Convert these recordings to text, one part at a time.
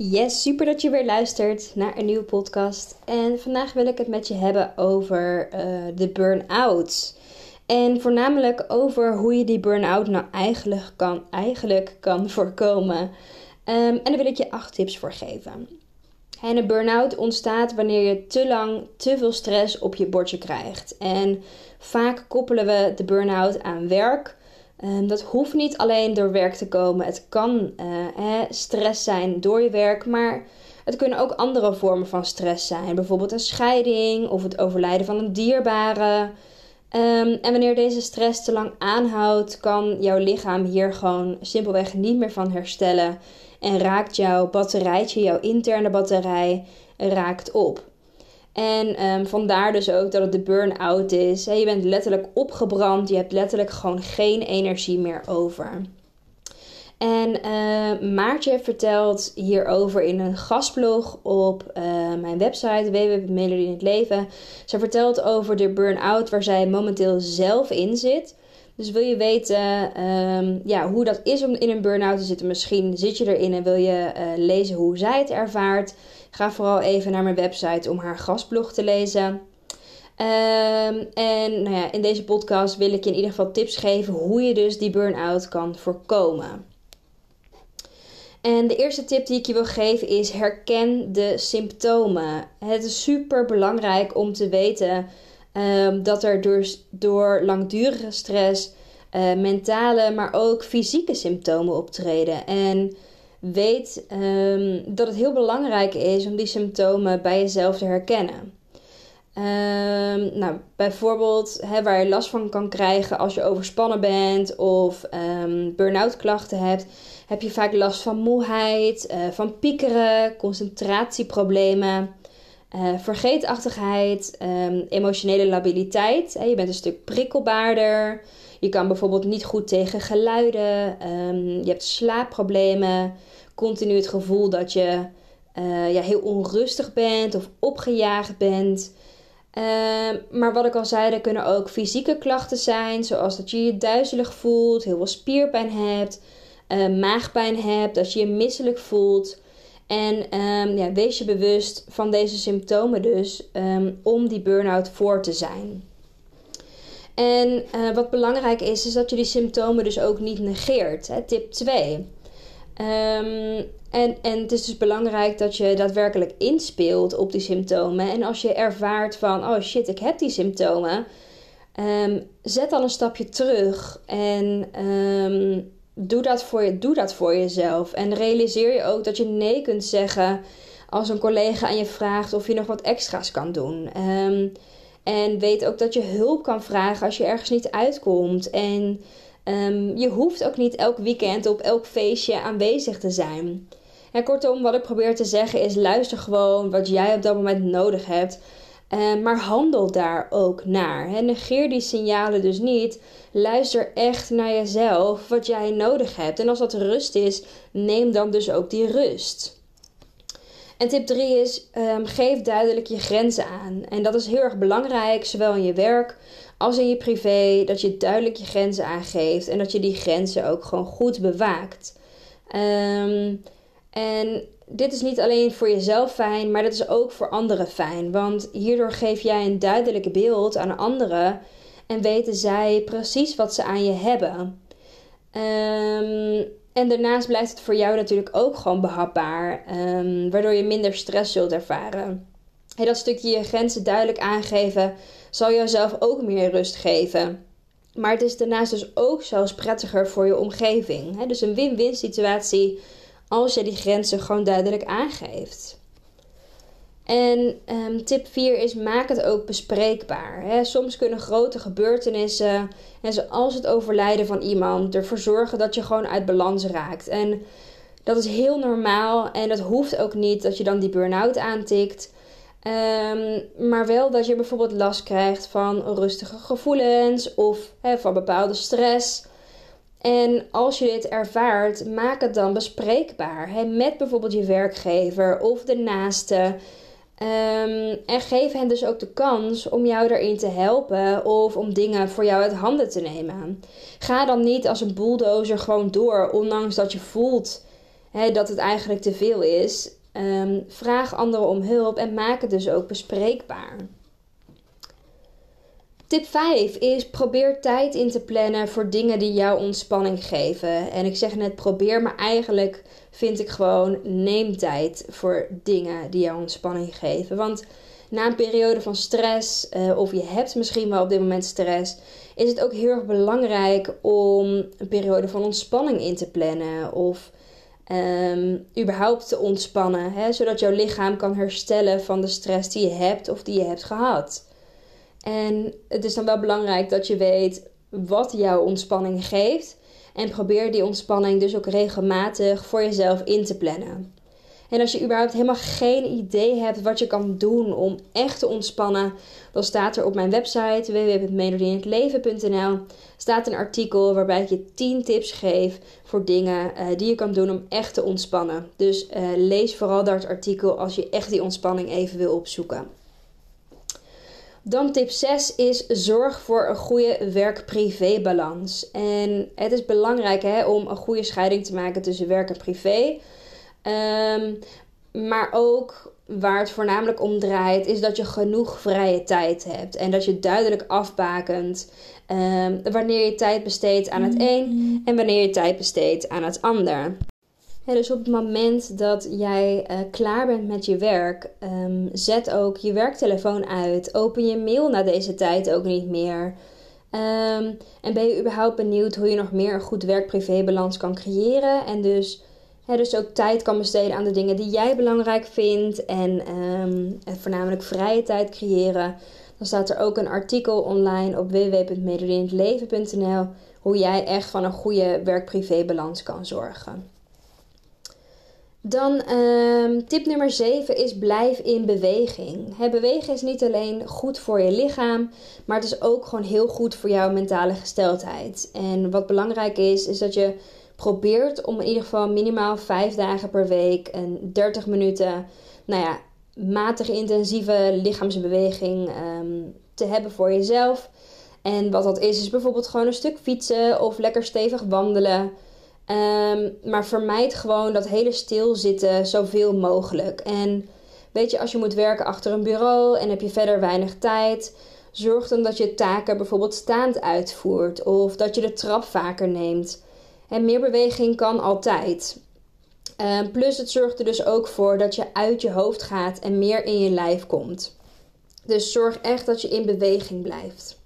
Yes, super dat je weer luistert naar een nieuwe podcast. En vandaag wil ik het met je hebben over uh, de burn-out. En voornamelijk over hoe je die burn-out nou eigenlijk kan, eigenlijk kan voorkomen. Um, en daar wil ik je acht tips voor geven. En een burn-out ontstaat wanneer je te lang te veel stress op je bordje krijgt. En vaak koppelen we de burn-out aan werk Ehm, dat hoeft niet alleen door werk te komen. Het kan uh, stress zijn door je werk, maar het kunnen ook andere vormen van stress zijn. Bijvoorbeeld een scheiding of het overlijden van een dierbare. Ehm, en wanneer deze stress te lang aanhoudt, kan jouw lichaam hier gewoon simpelweg niet meer van herstellen. En raakt jouw batterijtje, jouw interne batterij, raakt op. En um, vandaar dus ook dat het de burn-out is. je bent letterlijk opgebrand. Je hebt letterlijk gewoon geen energie meer over. En uh, Maartje vertelt hierover in een gastblog op uh, mijn website www.melody het leven. Ze vertelt over de burn-out waar zij momenteel zelf in zit. Dus wil je weten um, ja, hoe dat is om in een burn-out te zitten? Misschien zit je erin en wil je uh, lezen hoe zij het ervaart. Ga vooral even naar mijn website om haar gastblog te lezen. Um, en nou ja, in deze podcast wil ik je in ieder geval tips geven hoe je dus die burn-out kan voorkomen. En de eerste tip die ik je wil geven is herken de symptomen. Het is super belangrijk om te weten um, dat er dus door langdurige stress uh, mentale, maar ook fysieke symptomen optreden. En weet um, dat het heel belangrijk is om die symptomen bij jezelf te herkennen. Um, nou, bijvoorbeeld waar je last van kan krijgen als je overspannen bent of um, burn-out klachten hebt, heb je vaak last van moeheid, uh, van piekeren, concentratieproblemen, uh, vergeetachtigheid, um, emotionele labiliteit. Hè, je bent een stuk prikkelbaarder. Je kan bijvoorbeeld niet goed tegen geluiden. je hebt slaapproblemen continu het gevoel dat je uh, ja, heel onrustig bent of opgejaagd bent. Uh, maar wat ik al zei, er kunnen ook fysieke klachten zijn, zoals dat je je duizelig voelt, heel veel spierpijn hebt, uh, maagpijn hebt, dat je je misselijk voelt. En um, ja, wees je bewust van deze symptomen dus um, om die burn-out voor te zijn. En uh, wat belangrijk is, is dat je die symptomen dus ook niet negeert. Hè? Tip 2. Um, en, en het is dus belangrijk dat je daadwerkelijk inspeelt op die symptomen. En als je ervaart van, oh shit, ik heb die symptomen. Zet dan een stapje terug en doe, dat voor je, doe dat voor jezelf. En realiseer je ook dat je nee kunt zeggen als een collega aan je vraagt of je nog wat extra's kan doen. Um, en weet ook dat je hulp kan vragen als je ergens niet uitkomt. En Um, je hoeft ook niet elk weekend op elk feestje aanwezig te zijn. En kortom, wat ik probeer te zeggen is: luister gewoon wat jij op dat moment nodig hebt. Um, maar handel daar ook naar. Negeer die signalen dus niet. Luister echt naar jezelf, wat jij nodig hebt. En als dat rust is, neem dan dus ook die rust. En tip 3 is: um, geef duidelijk je grenzen aan. En dat is heel erg belangrijk, zowel in je werk als in je privé, dat je duidelijk je grenzen aangeeft en dat je die grenzen ook gewoon goed bewaakt. Um, en dit is niet alleen voor jezelf fijn, maar dat is ook voor anderen fijn. Want hierdoor geef jij een duidelijk beeld aan anderen en weten zij precies wat ze aan je hebben. Um, en daarnaast blijft het voor jou natuurlijk ook gewoon behapbaar, um, waardoor je minder stress zult ervaren. Dat stukje je grenzen duidelijk aangeven zal jezelf ook meer rust geven. Maar het is daarnaast dus ook zelfs prettiger voor je omgeving. Dus een win-win situatie als je die grenzen gewoon duidelijk aangeeft. En ehm, tip 4 is maak het ook bespreekbaar. Soms kunnen grote gebeurtenissen, en zoals het overlijden van iemand, ervoor zorgen dat je gewoon uit balans raakt. En dat is heel normaal en dat hoeft ook niet dat je dan die burn-out aantikt. Um, maar wel dat je bijvoorbeeld last krijgt van rustige gevoelens of van bepaalde stress. En als je dit ervaart, maak het dan bespreekbaar hè, met bijvoorbeeld je werkgever of de naaste. Um, en geef hen dus ook de kans om jou daarin te helpen of om dingen voor jou uit handen te nemen. Ga dan niet als een bulldozer gewoon door, ondanks dat je voelt hè, dat het eigenlijk te veel is. Um, vraag anderen om hulp en maak het dus ook bespreekbaar. Tip 5 is probeer tijd in te plannen voor dingen die jou ontspanning geven. En ik zeg net probeer, maar eigenlijk vind ik gewoon neem tijd voor dingen die jou ontspanning geven. Want na een periode van stress, uh, of je hebt misschien wel op dit moment stress, is het ook heel erg belangrijk om een periode van ontspanning in te plannen. Of um, überhaupt te ontspannen, hè, zodat jouw lichaam kan herstellen van de stress die je hebt of die je hebt gehad. En het is dan wel belangrijk dat je weet wat jouw ontspanning geeft en probeer die ontspanning dus ook regelmatig voor jezelf in te plannen. En als je überhaupt helemaal geen idee hebt wat je kan doen om echt te ontspannen, dan staat er op mijn website www.melodieinhetleven.nl staat een artikel waarbij ik je 10 tips geef voor dingen uh, die je kan doen om echt te ontspannen. Dus uh, lees vooral dat artikel als je echt die ontspanning even wil opzoeken. Dan tip 6 is zorg voor een goede werk-privé balans. En het is belangrijk hè, om een goede scheiding te maken tussen werk en privé. Um, maar ook waar het voornamelijk om draait, is dat je genoeg vrije tijd hebt. En dat je duidelijk afbakent um, wanneer je tijd besteedt aan het een en wanneer je tijd besteedt aan het ander. Dus op het moment dat jij uh, klaar bent met je werk, um, zet ook je werktelefoon uit. Open je mail na deze tijd ook niet meer. Um, en ben je überhaupt benieuwd hoe je nog meer een goed werk-privé-balans kan creëren? En dus dus ook tijd kan besteden aan de dingen die jij belangrijk vindt. En, um, voornamelijk vrije tijd creëren. Dan staat er ook een artikel online op www.medelineletleven.nl hoe jij echt van een goede werk-privé balans kan zorgen. Dan um, tip nummer 7 is blijf in beweging. Bewegen is niet alleen goed voor je lichaam, maar het is ook gewoon heel goed voor jouw mentale gesteldheid. En wat belangrijk is, is dat je probeert om in ieder geval minimaal 5 dagen per week en 30 minuten, nou ja, matige intensieve lichaamsbeweging um, te hebben voor jezelf. En wat dat is, is bijvoorbeeld gewoon een stuk fietsen of lekker stevig wandelen. Um, maar vermijd gewoon dat hele stilzitten zoveel mogelijk. En weet je, als je moet werken achter een bureau en heb je verder weinig tijd, zorg dan dat je taken bijvoorbeeld staand uitvoert of dat je de trap vaker neemt. En meer beweging kan altijd. Uh, plus het zorgt er dus ook voor dat je uit je hoofd gaat en meer in je lijf komt. Dus zorg echt dat je in beweging blijft.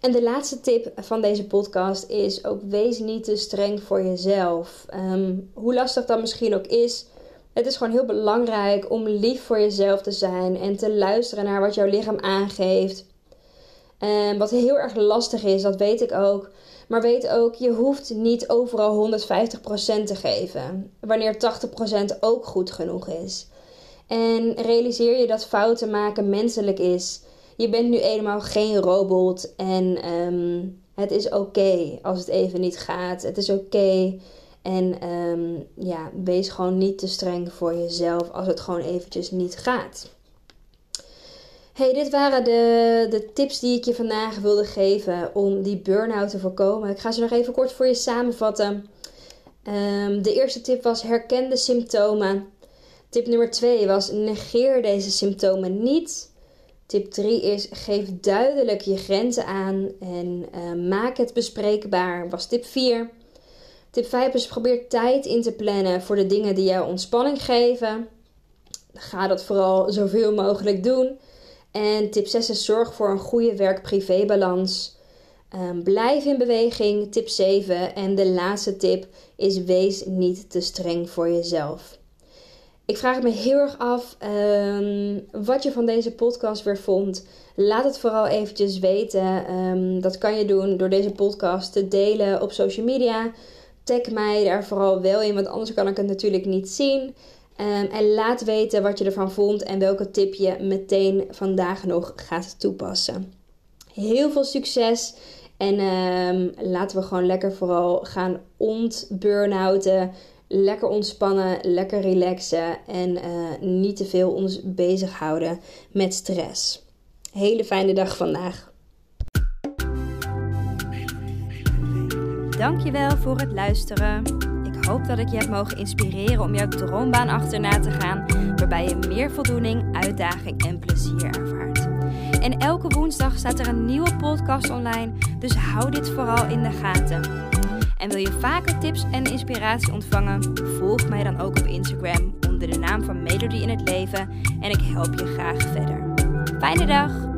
En de laatste tip van deze podcast is ook wees niet te streng voor jezelf. Um, hoe lastig dat misschien ook is, het is gewoon heel belangrijk om lief voor jezelf te zijn en te luisteren naar wat jouw lichaam aangeeft. Um, wat heel erg lastig is, dat weet ik ook. Maar weet ook, je hoeft niet overal 150% te geven. Wanneer 80% ook goed genoeg is. En realiseer je dat fouten maken menselijk is. Je bent nu eenmaal geen robot en um, het is oké als het even niet gaat. Het is oké. En um, ja, wees gewoon niet te streng voor jezelf als het gewoon eventjes niet gaat. Hey, dit waren de, de tips die ik je vandaag wilde geven om die burn-out te voorkomen. Ik ga ze nog even kort voor je samenvatten. Um, de eerste tip was herken de symptomen. Tip nummer 2 was negeer deze symptomen niet. Tip 3 is geef duidelijk je grenzen aan en uh, maak het bespreekbaar. Was tip 4. Tip 5 is probeer tijd in te plannen voor de dingen die jou ontspanning geven. Ga dat vooral zoveel mogelijk doen. En tip 6 is zorg voor een goede werk-privé balans. Um, blijf in beweging, tip 7. En de laatste tip is wees niet te streng voor jezelf. Ik vraag me heel erg af um, wat je van deze podcast weer vond. Laat het vooral eventjes weten. Um, dat kan je doen door deze podcast te delen op social media. Tag mij daar vooral wel in, want anders kan ik het natuurlijk niet zien. Um, en laat weten wat je ervan vond en welke tip je meteen vandaag nog gaat toepassen. Heel veel succes en laten we gewoon lekker vooral gaan ontburn-outen lekker ontspannen, lekker relaxen en uh, niet te veel ons bezighouden met stress. Hele fijne dag vandaag. Dankjewel voor het luisteren. Ik hoop dat ik je heb mogen inspireren om jouw droombaan achterna te gaan, waarbij je meer voldoening, uitdaging en plezier ervaart. En elke woensdag staat er een nieuwe podcast online, dus hou dit vooral in de gaten. En wil je vaker tips en inspiratie ontvangen? Volg mij dan ook op Instagram onder de naam van Melody in het Leven en ik help je graag verder. Fijne dag!